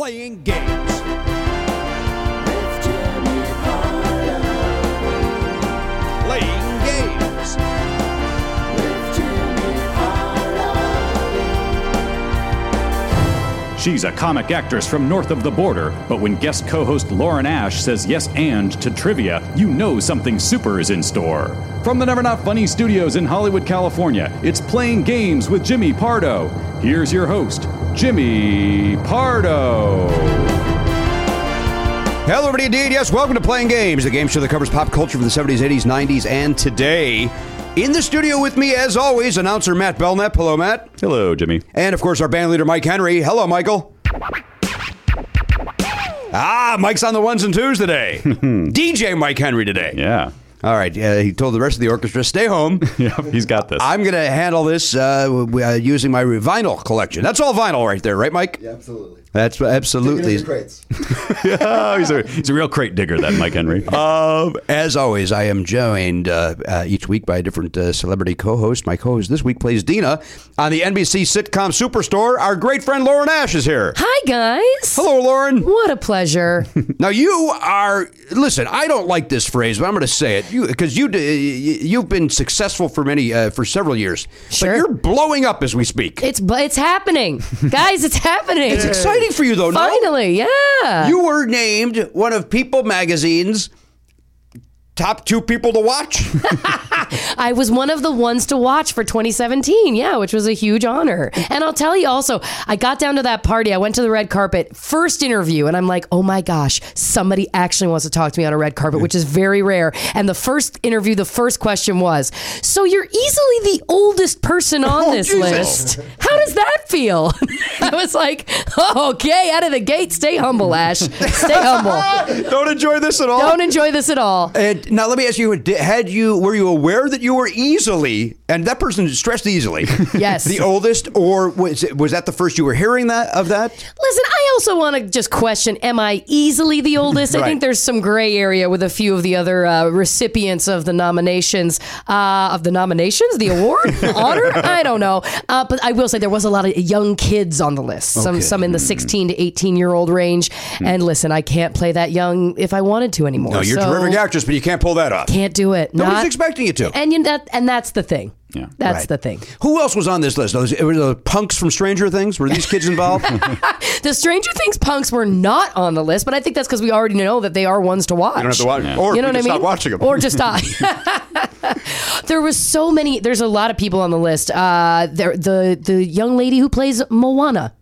playing games. Playing games. She's a comic actress from north of the border, but when guest co host Lauren Ash says yes and to trivia, you know something super is in store. From the Never Not Funny studios in Hollywood, California, it's Playing Games with Jimmy Pardo. Here's your host, Jimmy Pardo. Hello, everybody. Indeed, yes. Welcome to Playing Games, the game show that covers pop culture from the 70s, 80s, 90s, and today. In the studio with me, as always, announcer Matt Belknap. Hello, Matt. Hello, Jimmy. And of course, our band leader, Mike Henry. Hello, Michael. Ah, Mike's on the ones and twos today. DJ Mike Henry today. Yeah. All right. Uh, he told the rest of the orchestra, stay home. Yeah, he's got this. I'm going to handle this uh, uh, using my vinyl collection. That's all vinyl right there, right, Mike? Yeah, absolutely. That's absolutely. Give me the crates. he's, a, he's a real crate digger, that Mike Henry. Um, as always, I am joined uh, uh, each week by a different uh, celebrity co-host. My co-host this week plays Dina on the NBC sitcom Superstore. Our great friend Lauren Ash is here. Hi, guys. Hello, Lauren. What a pleasure. Now you are. Listen, I don't like this phrase, but I'm going to say it because you, d- you've been successful for many uh, for several years. Sure. But you're blowing up as we speak. it's it's happening, guys. It's happening. It's exciting for you, though. no? Finally, yeah. You were named one of People Magazine's top two people to watch. I was one of the ones to watch for 2017. Yeah, which was a huge honor. And I'll tell you also, I got down to that party. I went to the red carpet, first interview, and I'm like, oh my gosh, somebody actually wants to talk to me on a red carpet, which is very rare. And the first interview, the first question was, so you're easily the oldest person on Oh, this Jesus. list. How does that feel? I was like, oh, okay, out of the gate, stay humble, Ash. Stay humble. don't enjoy this at all. Don't enjoy this at all. And now let me ask you: Had you were you aware that you were easily, and that person stressed easily, Yes. the oldest, or was it, was that the first you were hearing that of that? Listen, I also want to just question: Am I easily the oldest? I think there's some gray area with a few of the other uh, recipients of the nominations, uh, of the nominations, the award, the honor. I don't know, uh, but I will say there was a lot of young kids on the list. Some, Okay. some in the 16 to 18 year old range. And listen, I can't play that young if I wanted to anymore. No, you're so terrific actress, but you can't pull that off. Can't do it. Nobody's Not- expecting you to. And you, that, and that's the thing. Yeah. That's Right. the thing. Who else was on this list? Was it were the punks from Stranger Things? Were these kids involved? The Stranger Things punks were not on the list, but I think that's because we already know that they are ones to watch. You don't have to watch, or you know what I can mean? stop watching them, Or just die. there was so many. There's a lot of people on the list. Uh, there, the the young lady who plays Moana.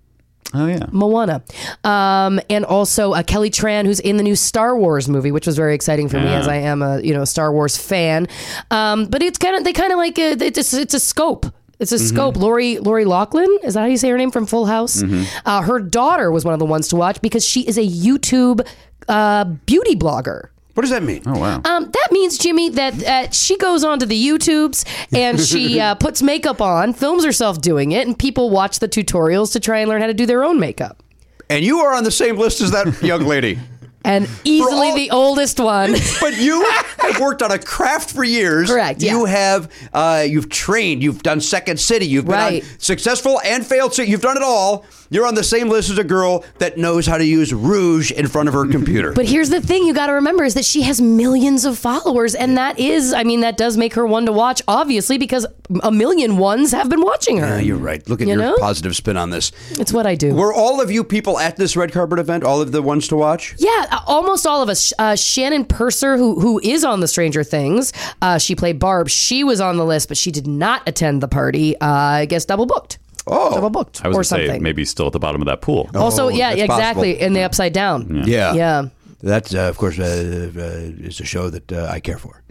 Oh, yeah. Moana, um, and also uh, Kelly Tran, who's in the new Star Wars movie, which was very exciting for me as I am a you know Star Wars fan. Um, but it's kind of they kind of like a, it's a, it's a scope. It's a scope. Lori Lori Loughlin is that how you say her name from Full House? Uh, her daughter was one of the ones to watch because she is a YouTube uh, beauty blogger. What does that mean? Oh, wow. Um, that means, Jimmy, that uh, she goes onto the YouTubes and she uh, puts makeup on, films herself doing it, and people watch the tutorials to try and learn how to do their own makeup. And you are on the same list as that young lady. And easily all- the oldest one. But you have worked on a craft for years. Correct, yeah. You have uh, you've trained. You've done Second City. You've been Right. on successful and failed. So you've done it all. You're on the same list as a girl that knows how to use rouge in front of her computer. But here's the thing you got to remember is that she has millions of followers. And that is, I mean, that does make her one to watch, obviously, because a million ones have been watching her. Yeah, you're right. Look at You your know? positive spin on this. It's what I do. Were all of you people at this red carpet event? All of the ones to watch? Yeah, almost all of us. Uh, Shannon Purser, who who is on the Stranger Things, uh, she played Barb. She was on the list, but she did not attend the party. Uh, I guess double booked. Oh. double booked I was or going to say maybe still at the bottom of that pool. also, Oh, yeah, exactly. possible. In the upside down. Yeah. Yeah. That, uh, of course, uh, uh, is a show that uh, I care for.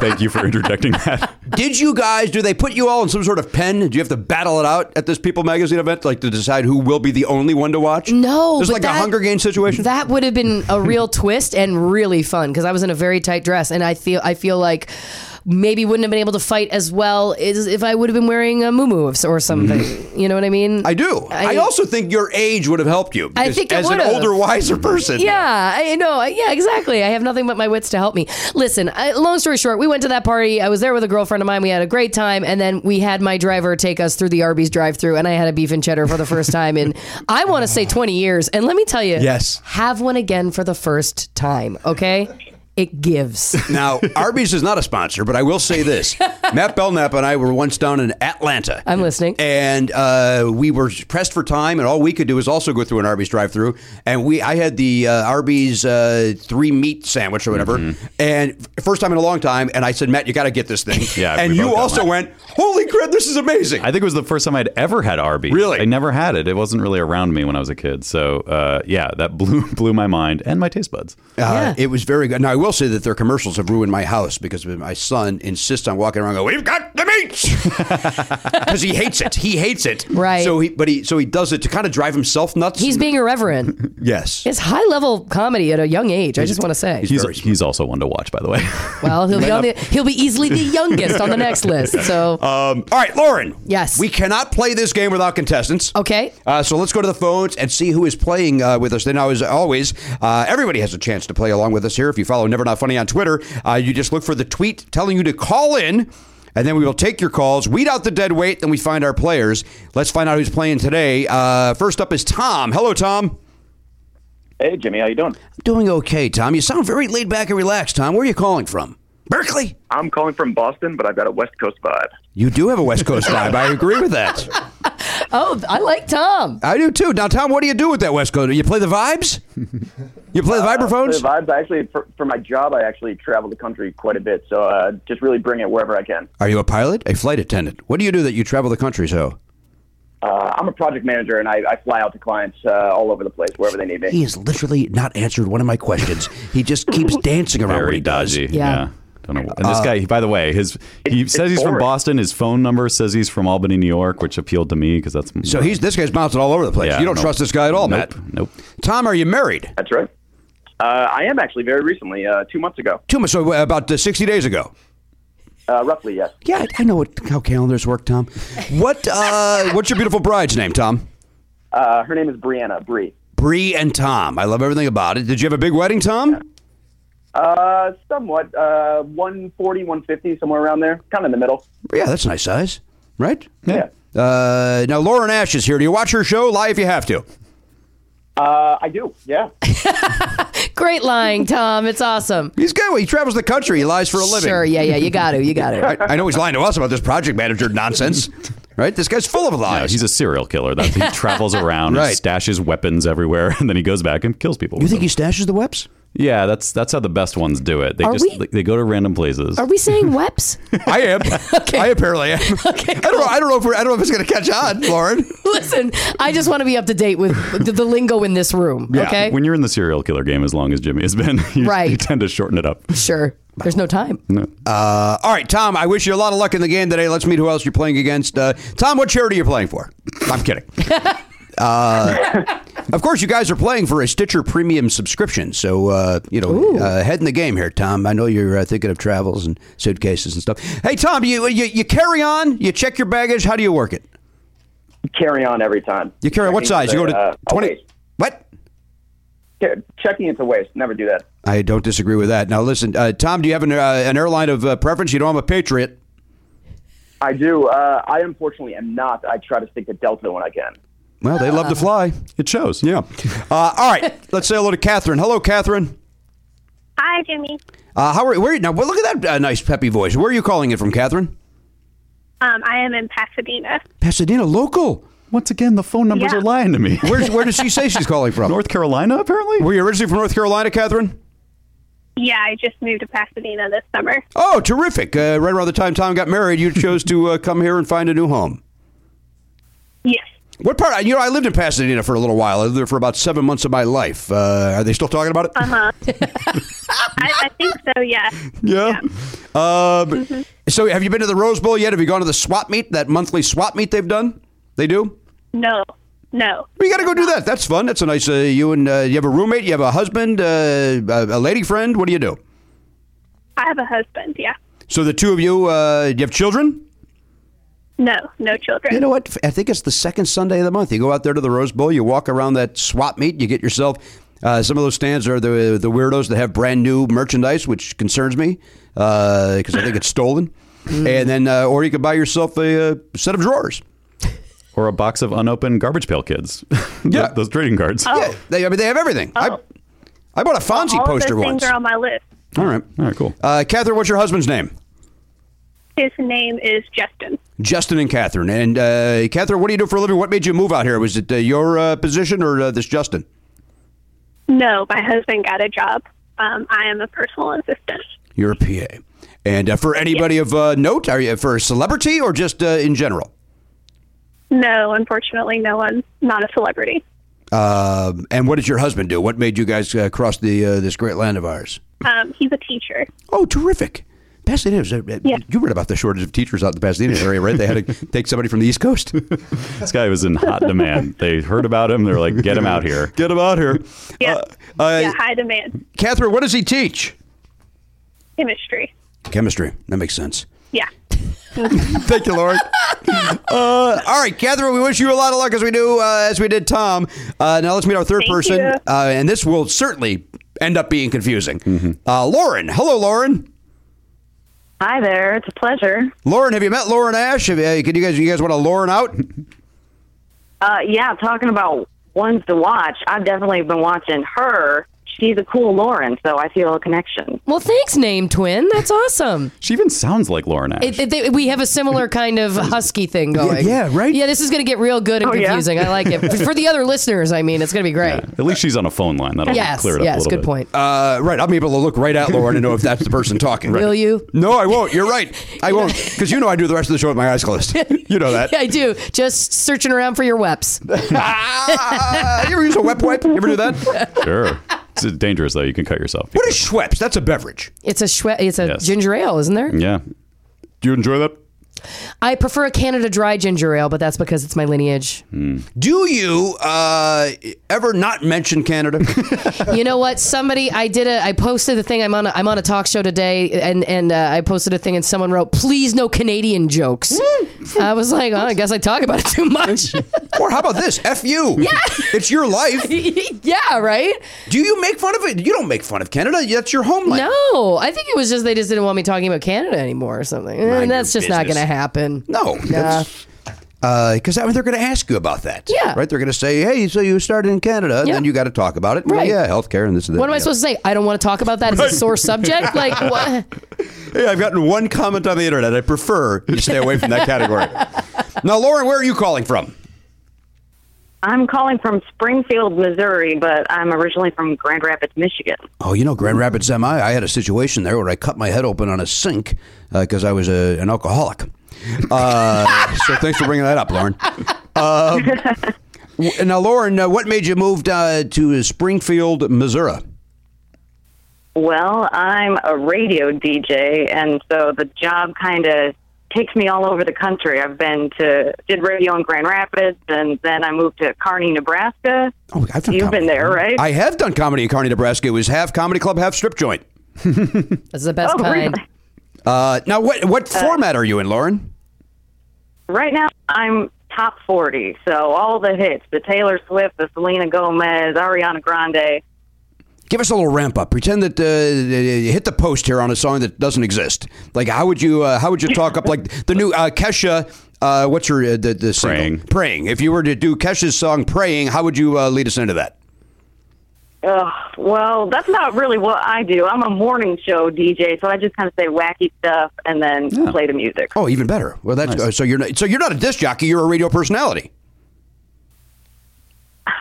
Thank you for interjecting that. Did you guys, do they put you all in some sort of pen? Do you have to battle it out at this People Magazine event, like to decide who will be the only one to watch? No, There's but like that- a Hunger Games situation? That would have been a real twist and really fun because I was in a very tight dress, and I feel I feel like maybe wouldn't have been able to fight as well as if I would have been wearing a muumuu or something. You know what I mean? Mm-hmm. I do. I, I- also think your age would have helped you. I think it as an older, wiser person. Yeah, I know. Yeah, exactly. I have nothing but my wits to help me. Listen, I, long story short, we went to that party. I was there with a girlfriend of mine. We had a great time, and then we had my driver take us through the Arby's drive-through, and I had a beef and cheddar for the first time in I want to say 20 years. And let me tell you, Yes. have one again for the first time. Okay, it gives. Now, Arby's is not a sponsor, but I will say this: Matt Belknap and I were once down in Atlanta. I'm listening. and uh, we were pressed for time, and all we could do was also go through an Arby's drive-through. And we, I had the uh, Arby's uh, three meat sandwich or whatever, and first time in a long time. And I said, Matt, you got to get this thing. Yeah, and we you also went, holy crap, this is amazing. I think it was the first time I'd ever had Arby's. Really? I never had it. It wasn't really around me when I was a kid. So uh, yeah, that blew blew my mind and my taste buds. Uh, Yeah. It was very good. Now I will say that their commercials have ruined my house because my son insists on walking around. going, We've got the meats because he hates it. He hates it. Right. So he, but he, so he does it to kind of drive himself nuts. He's being irreverent. yes. It's high-level comedy at a young age. I just want to say. He's very he's also one to watch, by the way. Well, he'll be on the, he'll be easily the youngest on the next list. So Um, all right, Lauren. Yes. We cannot play this game without contestants. okay. Uh, so let's go to the phones and see who is playing uh, with us. Then, as always, uh, everybody has a chance to play along with us here. If you follow Never Not Funny on Twitter, uh, you just look for the tweet telling you to call in, and then we will take your calls, weed out the dead weight, then we find our players. Let's find out who's playing today. Uh, first up is Tom. Hello, Tom. Hey, Jimmy, how you doing? I'm doing okay, Tom. You sound very laid back and relaxed, Tom. Where are you calling from? Berkeley. I'm calling from Boston, but I've got a West Coast vibe. You do have a West Coast vibe. I agree with that. Oh, I like Tom. I do too. Now, Tom, what do you do with that West Coast? Do you play the vibes? You play the For vibraphones? the vibes, I actually, for, for my job, I actually travel the country quite a bit, so uh, just really bring it wherever I can. Are you a pilot? A flight attendant? What do you do that you travel the country so? Uh, I'm a project manager, and I, I fly out to clients uh, all over the place, wherever they need me. He has literally not answered one of my questions. he just keeps dancing around what Very he does. dodgy. Yeah. Don't know. And this guy, by the way, his he It's- says it's he's from. Boston. His phone number says he's from Albany, New York, which appealed to me because that's So he's this guy's bouncing all over the place. Yeah, you don't nope. trust this guy at all, nope, Matt. Nope. Tom, are you married? That's right. Uh, I am actually very recently, uh, two months ago, Two months, so uh, about uh, 60 days ago. uh, roughly, yes. Yeah, I- know what, how calendars work, Tom. What uh, What's your beautiful bride's name, Tom? Uh, her name is Brianna, Bree. Bree and Tom. I love everything about it. Did you have a big wedding, Tom? Uh, somewhat, uh, 140, 150, somewhere around there, kind of in the middle. Yeah, that's a nice size, right? Yeah. Uh, now, Lauren Ash is here. Do you watch her show? Lie if you have to. Uh, I do, yeah. Great lying, Tom. It's awesome. He's good. He travels the country. He lies for a living. Sure. Yeah. Yeah. You got to. You got to. I, I know he's lying to us about this project manager nonsense, right? This guy's full of No, lies. he's a serial killer. That he travels around, Right. and stashes weapons everywhere, and then he goes back and kills people. you think them. he stashes the webs? Yeah, that's that's how the best ones do it. They Are just we- they go to random places. Are we saying Weps? I am. I apparently am. Okay, I don't know. I don't know if we're, I don't know if it's going to catch on, Lauren. Listen, I just want to be up to date with the, the lingo in this room. Yeah, Okay. When you're in the serial killer game, as long as Jimmy has been, you, Right. you tend to shorten it up. sure. There's no time. Uh, all right, Tom. I wish you a lot of luck in the game today. Let's meet who else you're playing against. Uh, Tom, what charity are you playing for? I'm kidding. Uh, of course, you guys are playing for a Stitcher Premium subscription, so uh, you know uh, head in the game here, Tom. I know you're uh, thinking of travels and suitcases and stuff. Hey, Tom, you, you you carry on? You check your baggage? How do you work it? Carry on every time. You carry what size? You go to Uh, twenty. waist. What? Ca- Checking into waist. Never do that. I don't disagree with that. Now, listen, uh, Tom, do you have an, uh, an airline of uh, preference? You don't have a Patriot. I do. Uh, I unfortunately am not. I try to stick to Delta when I can. Well, they love to fly. It shows. Yeah. Uh, all right. Let's say hello to Catherine. Hello, Catherine. Hi, Jimmy. Uh, how are where now? Well, look at that uh, nice peppy voice. Where are you calling it from, Catherine? Um, I am in Pasadena. Pasadena, local. Once again, the phone numbers Yeah. are lying to me. Where's, where does she say she's calling from? North Carolina, apparently. Were you originally from North Carolina, Catherine? Yeah, I just moved to Pasadena this summer. Oh, terrific! Uh, right around the time Tom got married, you chose to uh, come here and find a new home. Yes. What part? You know, I lived in Pasadena for a little while. I lived there for about seven months of my life. Uh, are they still talking about it? Uh huh. I, I think so. Yeah. Yeah. Um, So, have you been to the Rose Bowl yet? Have you gone to the swap meet? That monthly swap meet they've done? They do. No. No. Well, you got to go do that. That's fun. That's a nice. Uh, you and uh, you have a roommate. You have a husband, uh, a, lady friend. What do you do? I have a husband. Yeah. So the two of you, uh, do you have children? No, no children. You know what? I think it's the second Sunday of the month. You go out there to the Rose Bowl, you walk around that swap meet, you get yourself. Uh, some of those stands are the the weirdos that have brand new merchandise, which concerns me because I think it's stolen. and then, uh, or you could buy yourself a, uh set of drawers. Or a box of unopened garbage pail kids. Yeah. those trading cards. Yeah, they, I mean, they have everything. I, I bought a Fonzie All poster of those once. things are on my list. All right, All right, cool. uh, Catherine, what's your husband's name? His name is Justin. Justin and Catherine. And uh, Catherine, what do you do for a living? What made you move out here? Was it uh, your uh, position or uh, this Justin? No, my husband got a job. Um, I am a personal assistant. You're a PA. And uh, for anybody of uh, note, are you for a celebrity or just uh, in general? No, unfortunately, no one, not a celebrity. Um, and what did your husband do? What made you guys uh, cross the uh, this great land of ours? Um, he's a teacher. Oh, terrific! Pasadena. was- uh, Yeah. You read about the shortage of teachers out in the Pasadena area, right? They had to take somebody from the East Coast. This guy was in hot demand. They heard about him. They're like, get him out here. Get him out here. Yeah, Uh, uh, yeah, high demand. Catherine, what does he teach? Chemistry. Chemistry. That makes sense. Yeah. Thank you, Lord. uh, all right, Catherine, we wish you a lot of luck as we do, uh, as we did Tom. Uh, now let's meet our third Thank person. Uh, and this will certainly end up being confusing. Uh, Lauren. Hello, Lauren. Hi there. It's a pleasure. Lauren, have you met Lauren Ash? Have, uh, can you guys, you guys want to Lauren out? Uh, yeah, talking about ones to watch. I've definitely been watching her. She's a cool Lauren, so I feel a connection. Well, thanks, name twin. That's awesome. She even sounds like Lauren Ash. It, it- they- we have a similar kind of husky thing going. yeah, right? Yeah, this is going to get real good and Oh, yeah? confusing. I like it. For, for the other listeners, I mean, it's going to be great. At least she's on a phone line. That'll Yes, clear it up a yes, little good bit. point. Uh, right. I'm able to look right at Lauren and know if that's the person talking. Will you? No, I won't. You're right. I won't. Because you know I do the rest of the show with my eyes closed. You know that. Yeah, I do. Just searching around for your weps. Ah, you ever use a wet wipe? You ever do that? Sure. It's dangerous, though. You can cut yourself. What is Schweppes? That's a beverage. It's a Schwe- it's a Yes. ginger ale, isn't there? Yeah. Do you enjoy that? I prefer a Canada Dry ginger ale, but that's because it's my lineage. Do you uh, ever not mention Canada? you know what? Somebody, I did a, I posted the thing. I'm on, a, I'm on a talk show today, and and uh, I posted a thing, and someone wrote, "Please, no Canadian jokes." I was like, oh, I guess I talk about it too much. or how about this? F you. Yeah. It's your life. yeah, right. Do you make fun of it? You don't make fun of Canada. That's your homeland. No, I think it was just they just didn't want me talking about Canada anymore or something. Mind And that's your just not business. going to happen. No. Yeah. Because uh, I mean, they're going to ask you about that. Yeah. Right? They're going to say, hey, so you started in Canada, and Yeah. then you got to talk about it. Right. Yeah, healthcare and this and that. What am I supposed to say? I don't want to talk about that. It's a sore subject. Like what? Hey, I've gotten one comment on the internet. I prefer you stay away from that category. now, Lauren, where are you calling from? I'm calling from Springfield, Missouri, but I'm originally from Grand Rapids, Michigan. Oh, you know, Grand Rapids, MI. I had a situation there where I cut my head open on a sink because I was a, an alcoholic. Uh, so thanks for bringing that up, Lauren. W- now, Lauren, uh, what made you move uh, to Springfield, Missouri? Well, I'm a radio DJ, and so the job kind of takes me all over the country. I've been to did radio in Grand Rapids, and then I moved to Kearney, Nebraska. Oh, I've done You've comedy. been there, right? I have done comedy in Kearney, Nebraska. It was half comedy club, half strip joint. That's the best oh, kind. really? Uh, now, what what format are you in, Lauren? Right now, I'm top 40, so all the hits: the Taylor Swift, the Selena Gomez, Ariana Grande. Give us a little ramp up. Pretend that uh, you hit the post here on a song that doesn't exist. Like, how would you uh, how would you talk up like the new uh, Kesha? Uh, what's your uh, the the single? Praying. Praying. If you were to do Kesha's song "Praying," how would you uh, lead us into that? Ugh, well, that's not really what I do. I'm a morning show DJ, so I just kind of say wacky stuff and then play the music. Oh, even better. Well, that's uh, so you're not, so you're not a disc jockey. You're a radio personality.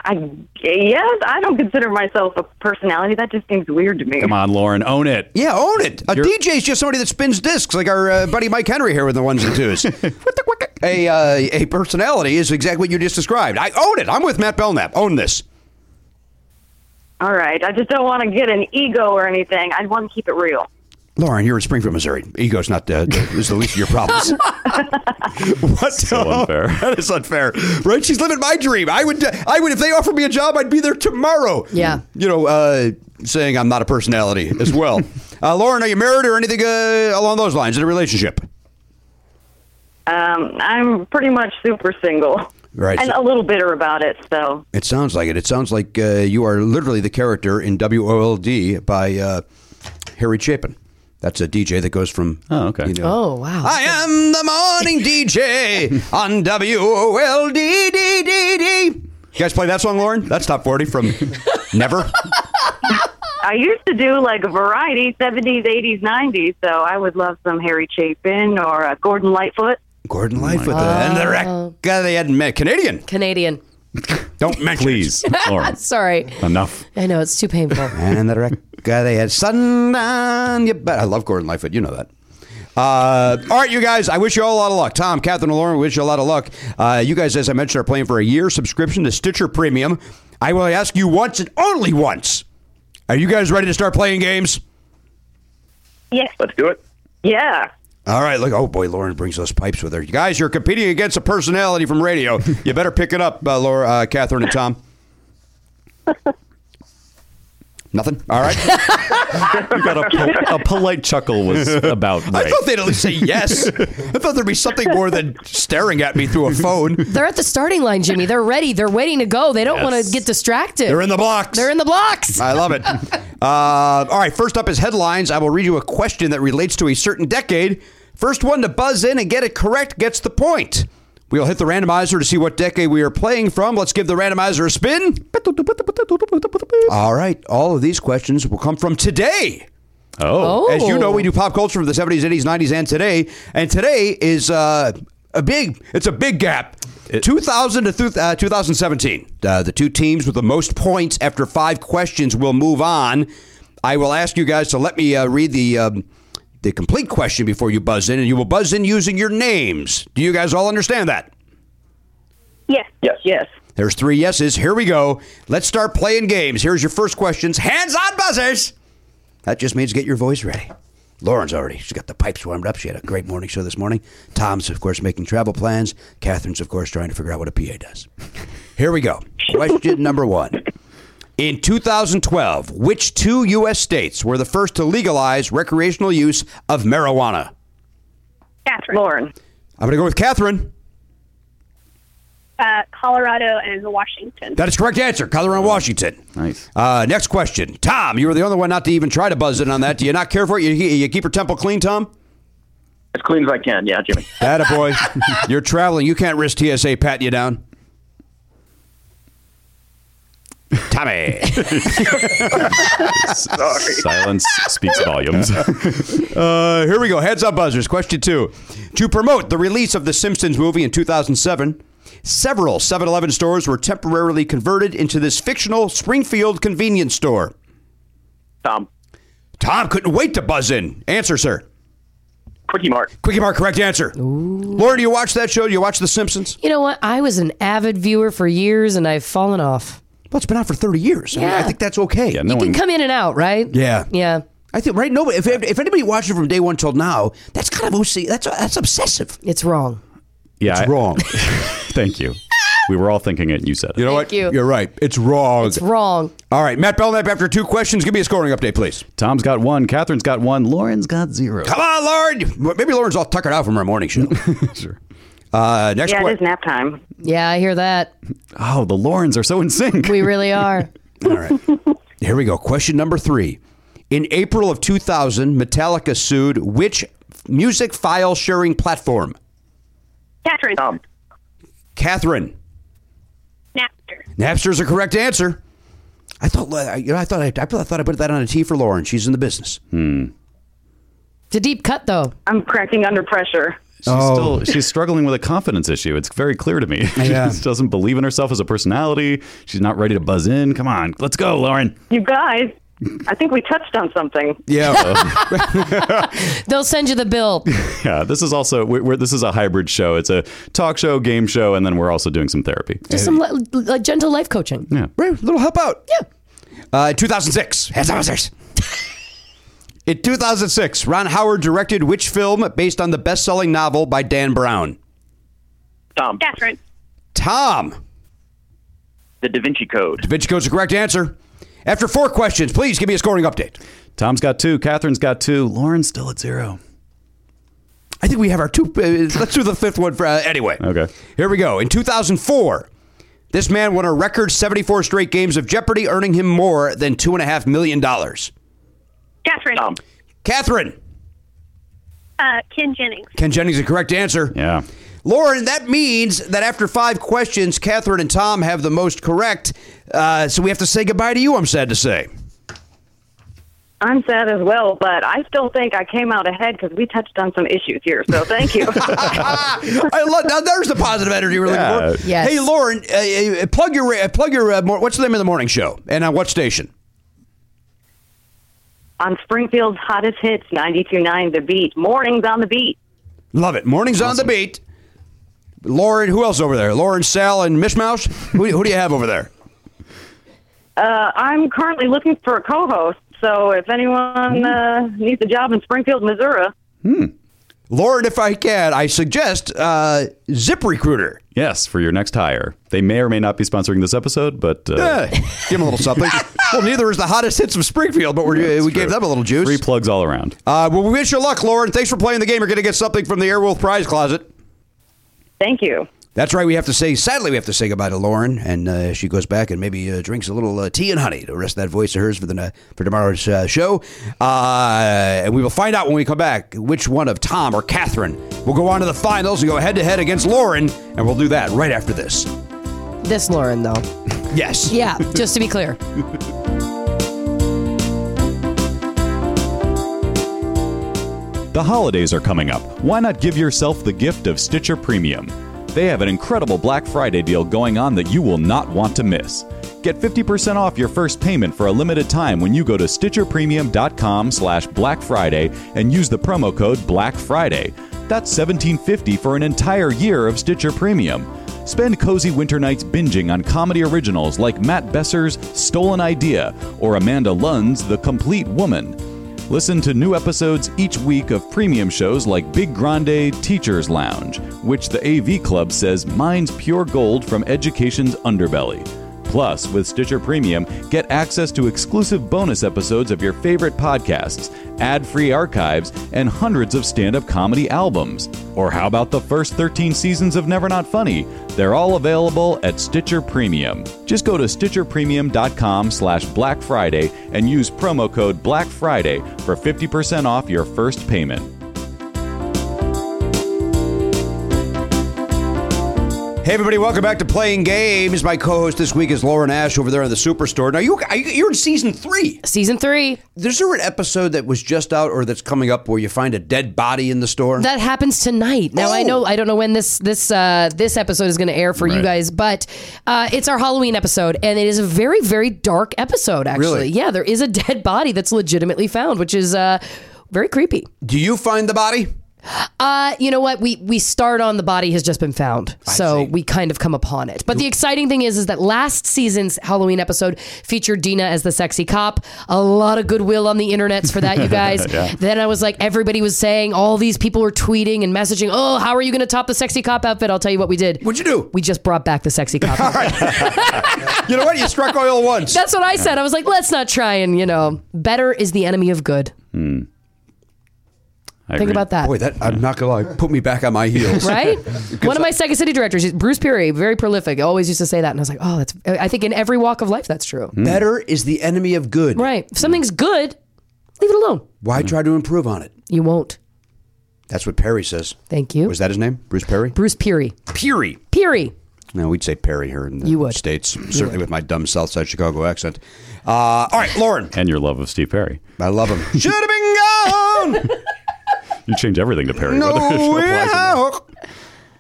I yes, I don't consider myself a personality. That just seems weird to me. Come on, Lauren, own it. Yeah, own it. A You're- DJ is just somebody that spins discs, like our uh, buddy Mike Henry here with the ones and twos. a uh, a personality is exactly what you just described. I own it. I'm with Matt Belknap. Own this. All right, I just don't want to get an ego or anything. I want to keep it real. Lauren, you're in Springfield, Missouri. Ego's not uh, the, is the least of your problems. what? So unfair. That is unfair, right? She's living my dream. I would, I would, if they offered me a job, I'd be there tomorrow. Yeah. You know, uh, saying I'm not a personality as well. Uh, Lauren, are you married or anything uh, along those lines in a relationship? Um, I'm pretty much super single. Right. And a little bitter about it, so. It sounds like it. It sounds like uh, you are literally the character in WOLD by uh, Harry Chapin. That's a DJ that goes from. Oh, okay. You know, Oh wow. I am the morning DJ on WOLD. You guys play that song, Lauren? That's top 40 from Never. I used to do like a variety, 70s, 80s, 90s, so I would love some Harry Chapin or uh, Gordon Lightfoot. Gordon Lightfoot. the and the wreck. Uh, they had met. Canadian. Canadian. Don't mention Please, Lauren. Sorry. Enough. I know it's too painful. And the wreck. they had sundown. You bet. I love Gordon Lightfoot. You know that. Uh, all right, you guys. I wish you all a lot of luck. Tom, Catherine, and Lauren, we wish you a lot of luck. Uh, you guys, as I mentioned, are playing for a year subscription to Stitcher Premium. I will ask you once and only once. Are you guys ready to start playing games? Yes. Let's do it. Yeah. All right, look. Oh boy, Lauren brings those pipes with her. You guys, you're competing against a personality from radio. you better pick it up, uh, Laura, uh, Catherine, and Tom. Nothing. All right. You got a, po- a polite chuckle was about I thought they'd at least say yes. I thought there'd be something more than staring at me through a phone. They're at the starting line, Jimmy. They're ready. They're waiting to go. They don't want to get distracted. They're in the blocks. They're in the blocks. I love it. Uh, all right, first up is headlines. I will read you a question that relates to a certain decade. First one to buzz in and get it correct gets the point. We'll hit the randomizer to see what decade we are playing from. Let's give the randomizer a spin. All right, all of these questions will come from today. oh. Oh. As you know, we do pop culture from the 70s, 80s, 90s, and today. And today is uh, a big, it's a big gap. 2000 to th- uh, 2017. Uh, the two teams with the most points after five questions will move on. I will ask you guys to let me uh, read the um, the complete question before you buzz in, and you will buzz in using your names. Do you guys all understand that? Yes. Yes. Yes. There's three yeses. Here we go. Let's start playing games. Here's your first questions. Hands on buzzers. That just means get your voice ready. Lauren's already. She's got the pipes warmed up. She had a great morning show this morning. Tom's, of course, making travel plans. Catherine's, of course, trying to figure out what a PA does. Here we go. Question number one. In 2012, which two U.S. states were the first to legalize recreational use of marijuana? Catherine. Lauren. I'm going to go with Catherine. Uh, Colorado and Washington. That is correct answer. Colorado, and Washington. Nice. Uh, next question. Tom, you were the only one not to even try to buzz in on that. Do you not care for it? You, you keep your temple clean, Tom? As clean as I can. Yeah, Jimmy. That boy. You're traveling. You can't risk TSA patting you down. Tommy. Silence speaks volumes. Uh, here we go. Heads up buzzers. Question two. To promote the release of the Simpsons movie in 2007, several 7 Eleven stores were temporarily converted into this fictional Springfield convenience store. Tom. Tom couldn't wait to buzz in. Answer, sir. Kwik-E-Mart. Quickie Mart, correct answer. Lauren, do you watch that show? Do you watch The Simpsons? You know what? I was an avid viewer for years, and I've fallen off. Well, it's been out for 30 years. I, mean, I think that's okay. Yeah, no You can one. come in and out, right? Yeah. Yeah. I think right. No, if if anybody watches it from day one till now, that's kind of OC. That's that's obsessive. It's wrong. yeah, It's I- wrong. Thank you. We were all thinking it, and you said it. You know Thank what? you. You're right. It's wrong. It's wrong. All right, Matt Belknap. After two questions, give me a scoring update, please. Tom's got one. Catherine's got one. Lauren's got zero. Come on, Lauren. Maybe Lauren's all tuckered out from her morning show. Sure. Uh, next Yeah, it is nap time. Yeah, I hear that. Oh, the Laurens are so in sync. We really are. All right. Here we go. Question number three. In April of 2000, Metallica sued which music file sharing platform? Catherine. Tom. Catherine. Napster. Napster is a correct answer. I thought, you know, I thought I, I thought I put that on a T for Lauren. She's in the business. Hmm. It's a deep cut, though. I'm cracking under pressure. She's still she's struggling with a confidence issue. It's very clear to me. She Yeah. just doesn't believe in herself as a personality. She's not ready to buzz in. Come on, let's go, Lauren. You guys, I think we touched on something. Yeah. They'll send you the bill. Yeah, this is also we're, we're, this is a hybrid show. It's a talk show, game show, and then we're also doing some therapy. Just some li- like gentle life coaching. Yeah. Right, little help out. Yeah. Uh, 2006. Hands officers. In 2006, Ron Howard directed which film based on the best-selling novel by Dan Brown? Tom. Catherine. Tom. The Da Vinci Code. Da Vinci Code's the correct answer. After four questions, please give me a scoring update. Tom's got two. Catherine's got two. Lauren's still at zero. I think we have our two. Uh, let's do the fifth one for, uh, anyway. Okay. Here we go. In 2004, this man won a record 74 straight games of Jeopardy, earning him more than $2.5 million. Catherine. Tom. Catherine. Uh, Ken Jennings. Ken Jennings, is the correct answer. Yeah. Lauren, that means that after five questions, Catherine and Tom have the most correct. Uh, so we have to say goodbye to you, I'm sad to say. I'm sad as well, but I still think I came out ahead because we touched on some issues here. So thank you. I love, now there's the positive energy we're Yeah. looking for. Yes. Hey, Lauren, uh, uh, plug your uh, plug your uh, what's the name of the morning show and on what station? On Springfield's hottest hits, 92.9 The Beat. Mornings on the Beat. Love it. Mornings on the beat. Lauren, who else over there? Lauren, Sal, and Mish Mouse. Who, who do you have over there? Uh, I'm currently looking for a co-host, so if anyone uh, needs a job in Springfield, Missouri, Lauren, if I can, I suggest uh, Zip Recruiter. Yes, for your next hire. They may or may not be sponsoring this episode, but uh, Yeah, give them a little something. well, neither is the hottest hits of Springfield, but we're, we gave them a little juice. free plugs all around. Uh, well, we wish you luck, Lauren. Thanks for playing the game. You're going to get something from the Airwolf prize closet. thank you. That's right. We have to say, sadly, we have to say goodbye to Lauren, and uh, she goes back and maybe uh, drinks a little uh, tea and honey to rest that voice of hers for the uh, for tomorrow's uh, show. Uh, and we will find out when we come back which one of Tom or Catherine will go on to the finals and go head to head against Lauren, and we'll do that right after this. This Lauren, though. Yes. Yeah, just to be clear. The holidays are coming up. Why not give yourself the gift of Stitcher Premium? They have an incredible Black Friday deal going on that you will not want to miss. Get 50% off your first payment for a limited time when you go to stitcherpremium.com slash Black Friday and use the promo code Black Friday. That's $17.50 for an entire year of Stitcher Premium. Spend cozy winter nights binging on comedy originals like Matt Besser's Stolen Idea or Amanda Lund's The Complete Woman. Listen to new episodes each week of premium shows like Big Grande Teacher's Lounge, which the AV Club says mines pure gold from education's underbelly. Plus, with Stitcher Premium, get access to exclusive bonus episodes of your favorite podcasts, ad free archives, and hundreds of stand up comedy albums. Or how about the first 13 seasons of Never Not Funny? They're all available at Stitcher Premium. Just go to stitcherpremium.com slash Black Friday and use promo code Black Friday for 50% off your first payment. Hey, everybody, welcome back to Playing Games. My co host this week is Lauren Ash over there in the Superstore. Now, you, are you- you're in season three. Season three. Is there an episode that was just out or that's coming up where you find a dead body in the store? That happens tonight. Now I Oh. know I don't know when this this uh, this episode is going to air for you Right. guys, but uh, it's our Halloween episode, and it is a very very dark episode. Actually, Really? yeah, there is a dead body that's legitimately found, which is uh, very creepy. Do you find the body? Uh, you know what? We we start on the body has just been found, so we kind of come upon it. But the exciting thing is, is that last season's Halloween episode featured Dina as the sexy cop. A lot of goodwill on the internets for that, you guys. Then I was like, everybody was saying, all these people were tweeting and messaging. Oh, how are you going to top the sexy cop outfit? I'll tell you what we did. What'd you do? We just brought back the sexy cop. outfit. You know what? You struck oil once. That's what I said. I was like, let's not try and you know, better is the enemy of good. I Think agree. about that. Boy, that I'm not gonna lie, put me back on my heels. right? One of my Second City directors, Bruce Peary, very prolific, always used to say that, and I was like, oh, that's. I think in every walk of life, that's true. Better is the enemy of good. Right? If something's good, leave it alone. Why try to improve on it? You won't. That's what Perry says. Thank you, Was that his name? Bruce Perry? Bruce Peary. Peary. Peary. No, we'd say Perry here in the You would. States, certainly with my dumb South Side Chicago accent. Uh, all right, Lauren. And your love of Steve Perry. I love him. Should have been gone. You change everything to Perry. no whether it applies or way not. out.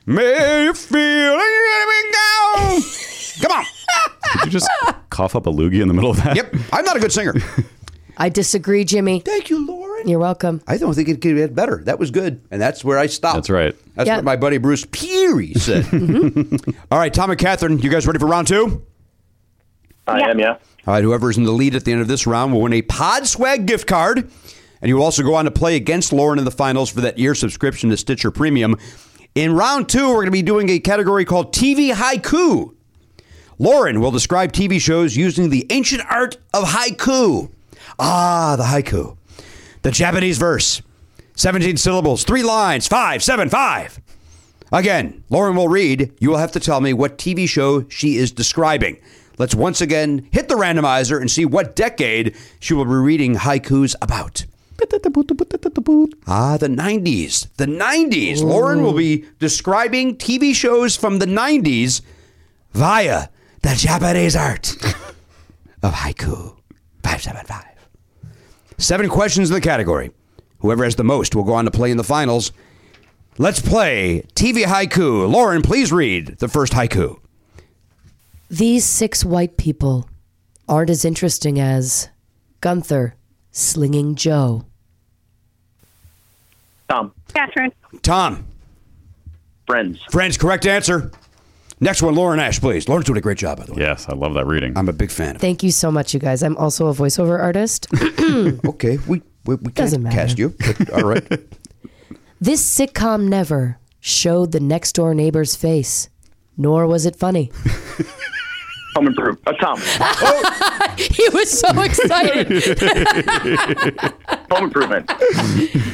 May you feel like you should have been gone. Come on. Did you just cough up a loogie in the middle of that? Yep, I'm not a good singer. I disagree, Jimmy. Thank you, Lauren. You're welcome. I don't think it could get better. That was good, and that's where I stopped. That's right. That's Yeah. what my buddy Bruce Peary said. Mm-hmm. All right, Tom and Catherine, you guys ready for round two? I am, yeah. All right, whoever's in the lead at the end of this round will win a Pod Swag gift card. And you also go on to play against Lauren in the finals for that year subscription to Stitcher Premium. In round two, we're going to be doing a category called TV Haiku. Lauren will describe TV shows using the ancient art of haiku. Ah, the haiku. The Japanese verse. 17 syllables, three lines, five, seven, five. Again, Lauren will read. You will have to tell me what TV show she is describing. Let's once again hit the randomizer and see what decade she will be reading haikus about. Ah, the 90s. The 90s. Lauren will be describing TV shows from the 90s via the Japanese art of haiku. 575. Seven questions in the category. Whoever has the most will go on to play in the finals. Let's play TV haiku. Lauren, please read the first haiku. These six white people aren't as interesting as Gunther slinging Joe. Tom. Catherine. Tom, Friends. friends, correct answer. Next one, Lauren Ash, please. Lauren's doing a great job, by the way. Yes, I love that reading. I'm a big fan of. Thank you so much, you guys. I'm also a voiceover artist. Okay, we, we, we Doesn't can't matter. cast you. but all right. this sitcom never showed the next door neighbor's face, nor was it funny. Home improved. Uh, Tom. he was so excited. Home improvement.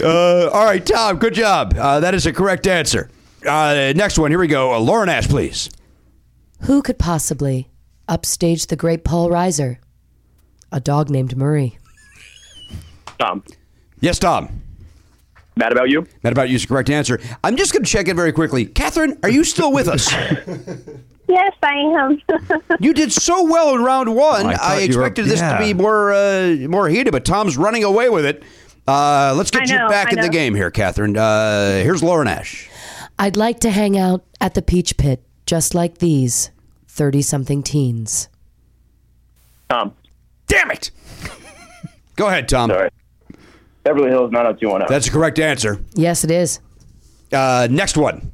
Uh, all right, Tom, good job. Uh, that is a correct answer. Uh, next one, here we go. Uh, Lauren Ash, please. Who could possibly upstage the great Paul Reiser? A dog named Murray. Tom. Yes, Tom. Mad about you? Mad about you is the correct answer. I'm just going to check in very quickly. Catherine, are you still with us? Yes, I am. you did so well in round one. I I, thought you were- expected this to be more uh, more heated, but Tom's running away with it. Uh, let's get I you back I in the game here, Catherine. Uh, here's Lauren Ash. I'd like to hang out at the Peach Pit just like these 30 something teens. Tom. Damn it! Go ahead, Tom. Sorry. Beverly Hills 90210. That's the correct answer. Yes, it is. Uh, next one.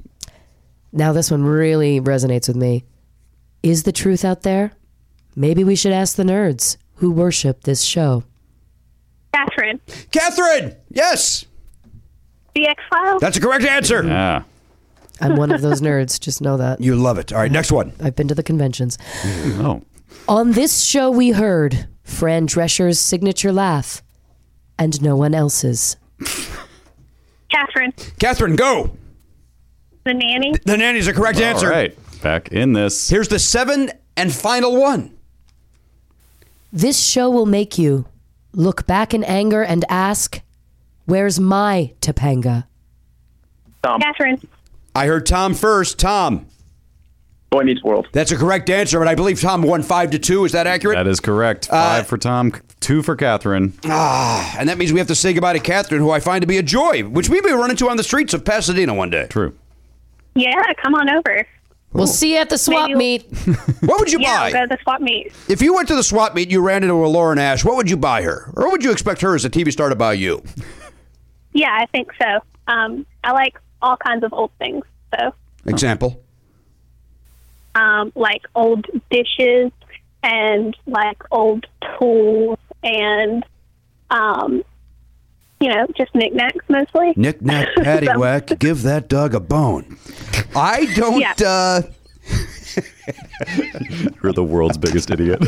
Now, this one really resonates with me. Is the truth out there? Maybe we should ask the nerds who worship this show. Catherine. Catherine! Yes! The X Files. That's a correct answer. Yeah. I'm one of those nerds, just know that. You love it. All right, next one. I've been to the conventions. Oh. On this show, we heard Fran Drescher's signature laugh and no one else's. Catherine. Catherine, go. The Nanny. The nanny's a correct answer. All right. Back in this. Here's the seven and final one. This show will make you look back in anger and ask, Where's my Topanga? Tom. Catherine. I heard Tom first. Tom. Boy Meets World. That's a correct answer, but I believe Tom won five to two. Is that accurate? That is correct. Five for Tom, two for Catherine. Ah, and that means we have to say goodbye to Catherine, who I find to be a joy, which we may run into on the streets of Pasadena one day. True. Yeah, come on over. We'll see you at the swap Maybe- meet. What would you Yeah, buy? we'll go to the swap meet. If you went to the swap meet, you ran into a Lauren Ash, what would you buy her? Or would you expect her as a TV star to buy you? Yeah, I think so. Um, I like all kinds of old things. So, Example. um, like old dishes and like old tools and, um, you know, just knickknacks mostly. Knick knack, paddywhack, give that dog a bone. I don't. Yeah. uh You're the world's biggest idiot.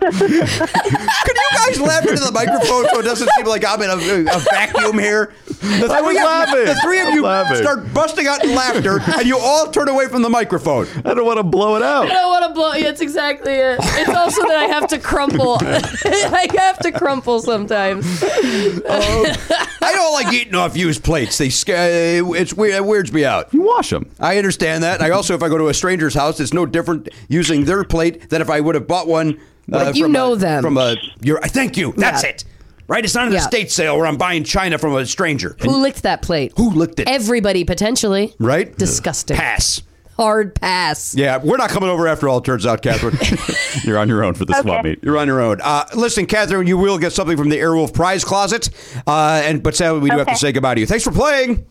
Can you guys laugh into the microphone so it doesn't seem like I'm in a, a vacuum here? The I was three of- laughing. The three of I'm you laughing. start busting out in laughter, and you all turn away from the microphone. I don't want to blow it out. I don't want to blow. Yeah, that's exactly it. It's also that I have to crumple. I have to crumple sometimes. I don't like eating off used plates. They sca- it's weird. It weirds me out. You wash them. I understand that. I also, if I go to a stranger's house, it's no different using their plate than if I would have bought one. Uh, you know a, them. from a. Your, thank you. That's Yeah. it. Right. It's not an Yeah. estate sale where I'm buying china from a stranger. Who licked that plate? Who licked it? Everybody potentially. right. Disgusting. Pass. Hard pass. Yeah, we're not coming over after all. It turns out, Catherine. You're on your own for the swap meet. You're on your own. Uh, listen, Catherine, you will get something from the Airwolf prize closet. Uh, and but sadly, we do have to say goodbye to you. Thanks for playing.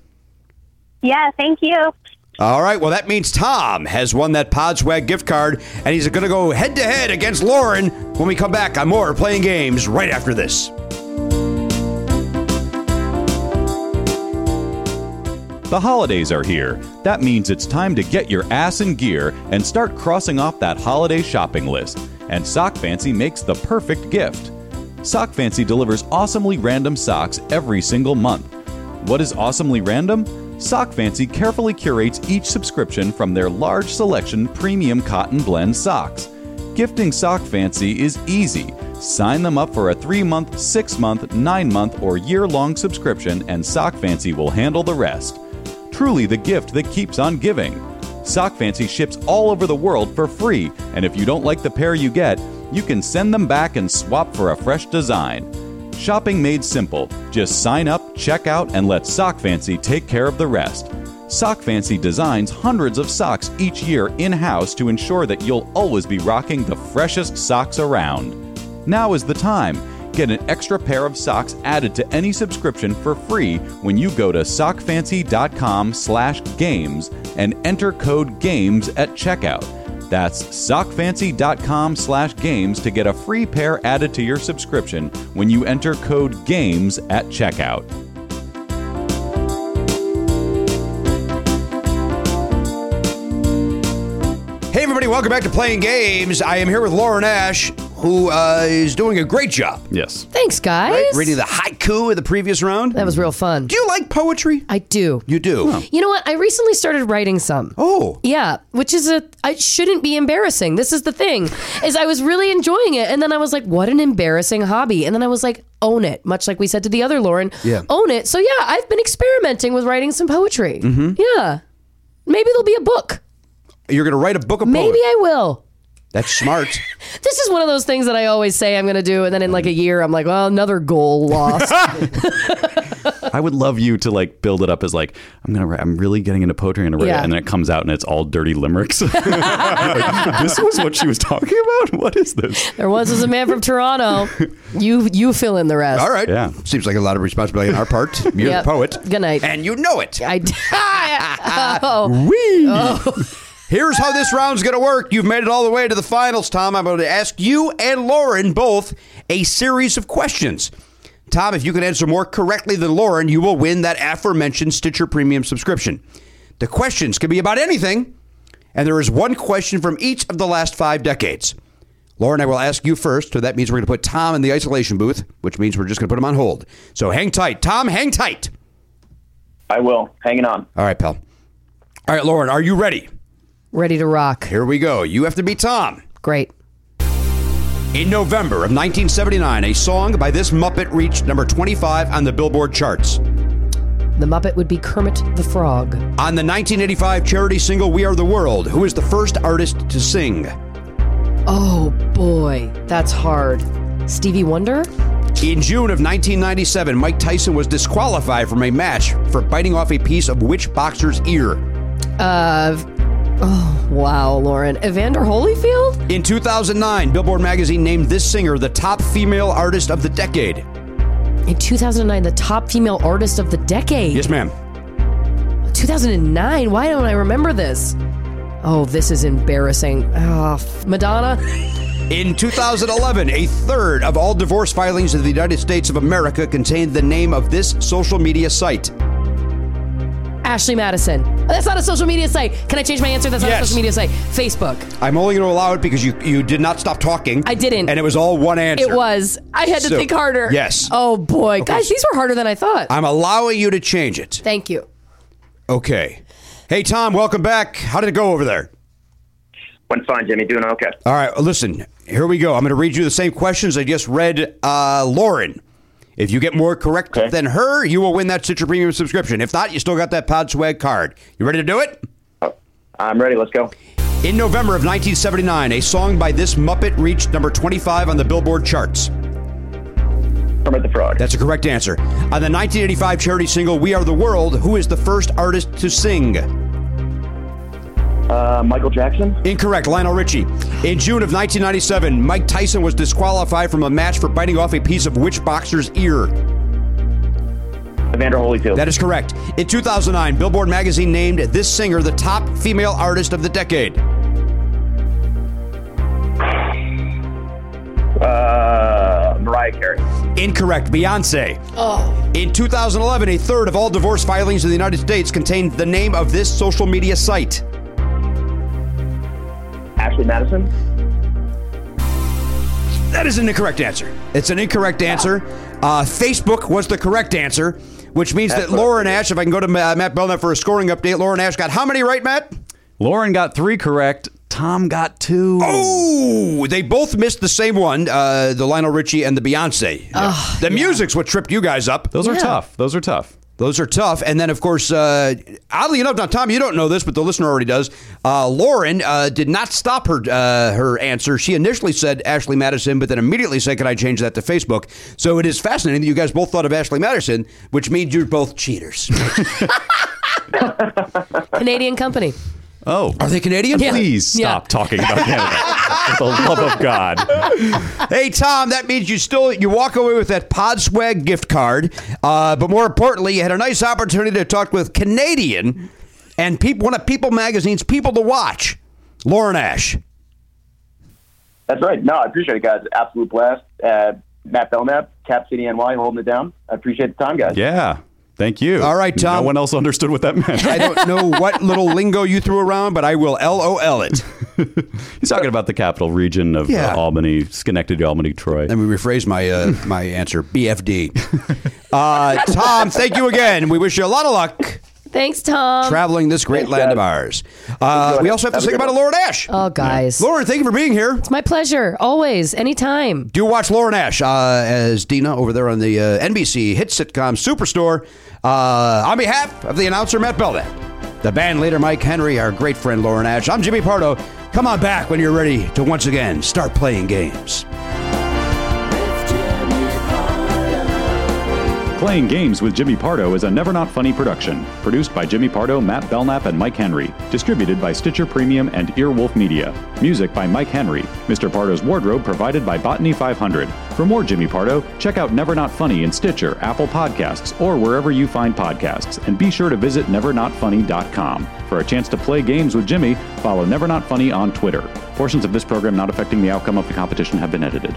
Yeah, thank you. All right. Well, that means Tom has won that Podswag gift card, and he's going to go head to head against Lauren when we come back on more playing games right after this. The holidays are here. That means it's time to get your ass in gear and start crossing off that holiday shopping list. And Sock Fancy makes the perfect gift. Sock Fancy delivers awesomely random socks every single month. What is awesomely random? Sock Fancy carefully curates each subscription from their large selection premium cotton blend socks. Gifting Sock Fancy is easy. Sign them up for a three month, six month, nine month, or year long subscription, and Sock Fancy will handle the rest. Truly the gift that keeps on giving. Sock Fancy ships all over the world for free, and if you don't like the pair you get, you can send them back and swap for a fresh design. Shopping made simple. Just sign up, check out, and let Sock Fancy take care of the rest. Sock Fancy designs hundreds of socks each year in house to ensure that you'll always be rocking the freshest socks around. Now is the time. Get an extra pair of socks added to any subscription for free when you go to sockfancy.com/games and enter code GAMES at checkout. That's sockfancy.com/games to get a free pair added to your subscription when you enter code GAMES at checkout. Hey, everybody, welcome back to Playing Games. I am here with Lauren Ash, who uh, is doing a great job. Yes. Thanks, guys. Right? Reading the haiku of the previous round. that was real fun. Do you like poetry? I do. You do. You know what? I recently started writing some. Oh. Yeah, which is a I shouldn't be embarrassing. This is the thing. Is I was really enjoying it and then I was like what an embarrassing hobby. And then I was like own it, much like we said to the other Lauren. Yeah. Own it. So yeah, I've been experimenting with writing some poetry. Mm-hmm. Yeah. Maybe there'll be a book. You're going to write a book of poetry. Maybe poetry. I will. That's smart. This is one of those things that I always say I'm going to do and then in like a mm. year I'm like, well, another goal lost. I would love you to like build it up as like I'm gonna write, I'm really getting into poetry and write it, and then it comes out and it's all dirty limericks. Like, this was what she was talking about. What is this? there once was a man from Toronto. You you fill in the rest. All right. Yeah. Seems like a lot of responsibility on our part. You're Yep. the poet. Good night. And you know it. I oh, Here's how this round's going to work. You've made it all the way to the finals, Tom. I'm going to ask you and Lauren both a series of questions. Tom, if you can answer more correctly than Lauren, you will win that aforementioned Stitcher Premium subscription. The questions can be about anything, and there is one question from each of the last five decades. Lauren, I will ask you first, so that means we're going to put Tom in the isolation booth, which means we're just going to put him on hold. So hang tight. Tom, hang tight. I will. Hanging on. All right, pal. All right, Lauren, are you ready? Ready to rock. Here we go. You have to be Tom. Great. In November of 1979, a song by this Muppet reached number 25 on the Billboard charts. The Muppet would be Kermit the Frog. On the 1985 charity single We Are the World, who is the first artist to sing? Oh boy, that's hard. Stevie Wonder? In June of 1997, Mike Tyson was disqualified from a match for biting off a piece of which boxer's ear? Uh, oh, wow, Lauren. Evander Holyfield? In 2009, Billboard magazine named this singer the top female artist of the decade. In 2009, the top female artist of the decade. Yes, ma'am. 2009? Why don't I remember this? Oh, this is embarrassing. Oh, f- Madonna? In 2011, a third of all divorce filings in the United States of America contained the name of this social media site. Ashley Madison. That's not a social media site. Can I change my answer? That's not Yes. a social media site. Facebook. I'm only going to allow it because you you did not stop talking. I didn't. and it was all one answer. It was. I had to So- think harder. yes. Oh boy, guys, these were harder than I thought. I'm allowing you to change it. Thank you. Okay. Hey Tom, welcome back. How did it go over there? Went fine, Jimmy. Doing okay. All right, listen. Here we go. I'm going to read you the same questions I just read uh, Lauren. If you get more correct Okay. than her, you will win that Stitcher Premium subscription. If not, you still got that Pod Swag card. You ready to do it? Uh, I'm ready. Let's go. In November of 1979, a song by this Muppet reached number 25 on the Billboard charts. Kermit the Frog. That's a correct answer. On the 1985 charity single We Are the World, who is the first artist to sing? Uh, Michael Jackson. Incorrect, Lionel Richie. In June of 1997, Mike Tyson was disqualified from a match for biting off a piece of which boxer's ear? Evander Holyfield. That is correct. In 2009, Billboard magazine named this singer the top female artist of the decade. uh, Mariah Carey. Incorrect. Beyonce. Oh. In 2011, a third of all divorce filings in the United States contained the name of this social media site. Ashley Madison. That is an incorrect answer. It's an incorrect answer. Uh, Facebook was the correct answer, which means That's that Lauren Ash, if I can go to uh, Matt Belknap for a scoring update, Lauren Ash got how many right, Matt? Lauren got three correct. Tom got two. Oh, they both missed the same one, uh, the Lionel Richie and the Beyonce. the music's what tripped you guys up. Those are Yeah. tough. Those are tough. Those are tough. And then, of course, uh, oddly enough, now Tom, you don't know this, but the listener already does. Uh, Lauren uh, did not stop her uh, her answer. She initially said Ashley Madison, but then immediately said, "Can I change that to Facebook?" So it is fascinating that you guys both thought of Ashley Madison, which means you're both cheaters. Canadian company. Oh. Are they Canadian? Yeah. Please Yeah. stop talking about Canada. For the love of God. Hey Tom, that means you still you walk away with that Pod Swag gift card, uh, but more importantly, you had a nice opportunity to talk with Canadian and people, one of People Magazine's People to Watch, Lauren Ash. That's right. No, I appreciate it, guys. Absolute blast. Uh, Matt Belknap, Cap City NY, holding it down. I appreciate the time, guys. Yeah. Thank you. All right, Tom. No one else understood what that meant. I don't know what little lingo you threw around, but I will LOL it. He's talking about the capital region of uh, Albany, Schenectady, Albany, Troy. Let me rephrase my uh, my answer. BFD. Uh, Tom, thank you again. We wish you a lot of luck Thanks, Tom. traveling this great Thanks, land of ours. Uh, we also have to Have a say good goodbye to. Lauren Ash. oh, guys. Lauren, thank you for being here. It's my pleasure. Always. Anytime. Do watch Lauren Ash uh, as Dina over there on the uh, NBC hit sitcom Superstore. Uh, on behalf of the announcer Matt Belknap, the band leader Mike Henry, our great friend Lauren Ash, I'm Jimmy Pardo. Come on back when you're ready to once again start playing games. Playing Games with Jimmy Pardo is a Never Not Funny production. Produced by Jimmy Pardo, Matt Belknap, and Mike Henry. Distributed by Stitcher Premium and Earwolf Media. Music by Mike Henry. Mr. Pardo's wardrobe provided by Botany 500. For more Jimmy Pardo, check out Never Not Funny in Stitcher, Apple Podcasts, or wherever you find podcasts. And be sure to visit nevernotfunny.com. For a chance to play games with Jimmy, follow Never Not Funny on Twitter. Portions of this program not affecting the outcome of the competition have been edited.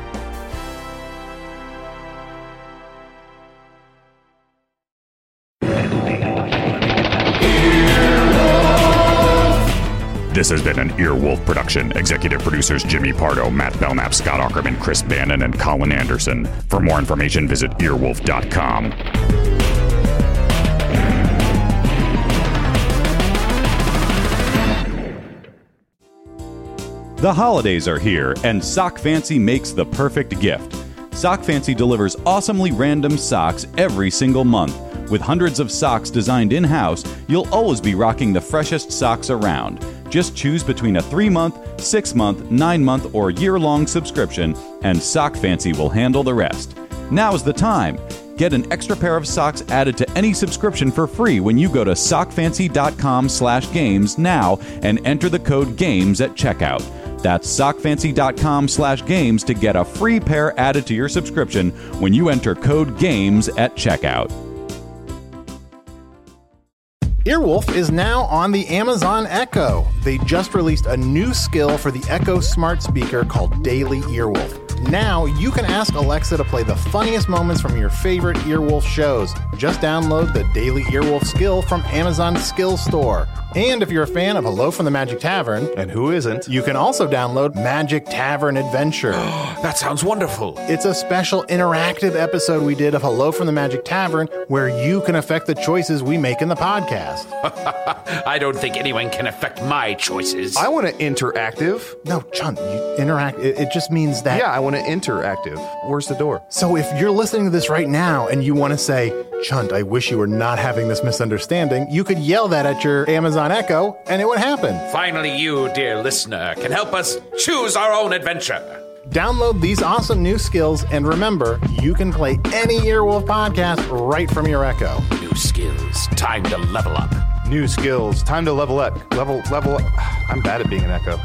This has been an Earwolf production. Executive producers Jimmy Pardo, Matt Belknap, Scott Aukerman, Chris Bannon, and Colin Anderson. For more information, visit earwolf.com. The holidays are here, and Sock Fancy makes the perfect gift. Sock Fancy delivers awesomely random socks every single month. With hundreds of socks designed in house, you'll always be rocking the freshest socks around. Just choose between a three month, six month, nine month, or year long subscription, and Sock Fancy will handle the rest. Now's the time. Get an extra pair of socks added to any subscription for free when you go to sockfancy.com slash games now and enter the code GAMES at checkout. That's sockfancy.com slash games to get a free pair added to your subscription when you enter code GAMES at checkout. Earwolf is now on the Amazon Echo. They just released a new skill for the Echo smart speaker called Daily Earwolf. Now you can ask Alexa to play the funniest moments from your favorite Earwolf shows. Just download the Daily Earwolf skill from Amazon's Skill Store. And if you're a fan of Hello from the Magic Tavern, And who isn't? you can also download Magic Tavern Adventure. That sounds wonderful. It's a special interactive episode we did of Hello from the Magic Tavern where you can affect the choices we make in the podcast. I don't think anyone can affect my choices. I want to interactive. No, Chunt, you interact. It, it just means that. Yeah, I want to interactive. Where's the door? So if you're listening to this right now and you want to say, Chunt, I wish you were not having this misunderstanding, you could yell that at your Amazon Echo and it would happen. Finally, you, dear listener, can help us choose our own adventure. Download these awesome new skills and remember, you can play any Earwolf podcast right from your Echo. New skills. Time to level up. New skills. Time to level up. Level, level. Up. I'm bad at being an echo.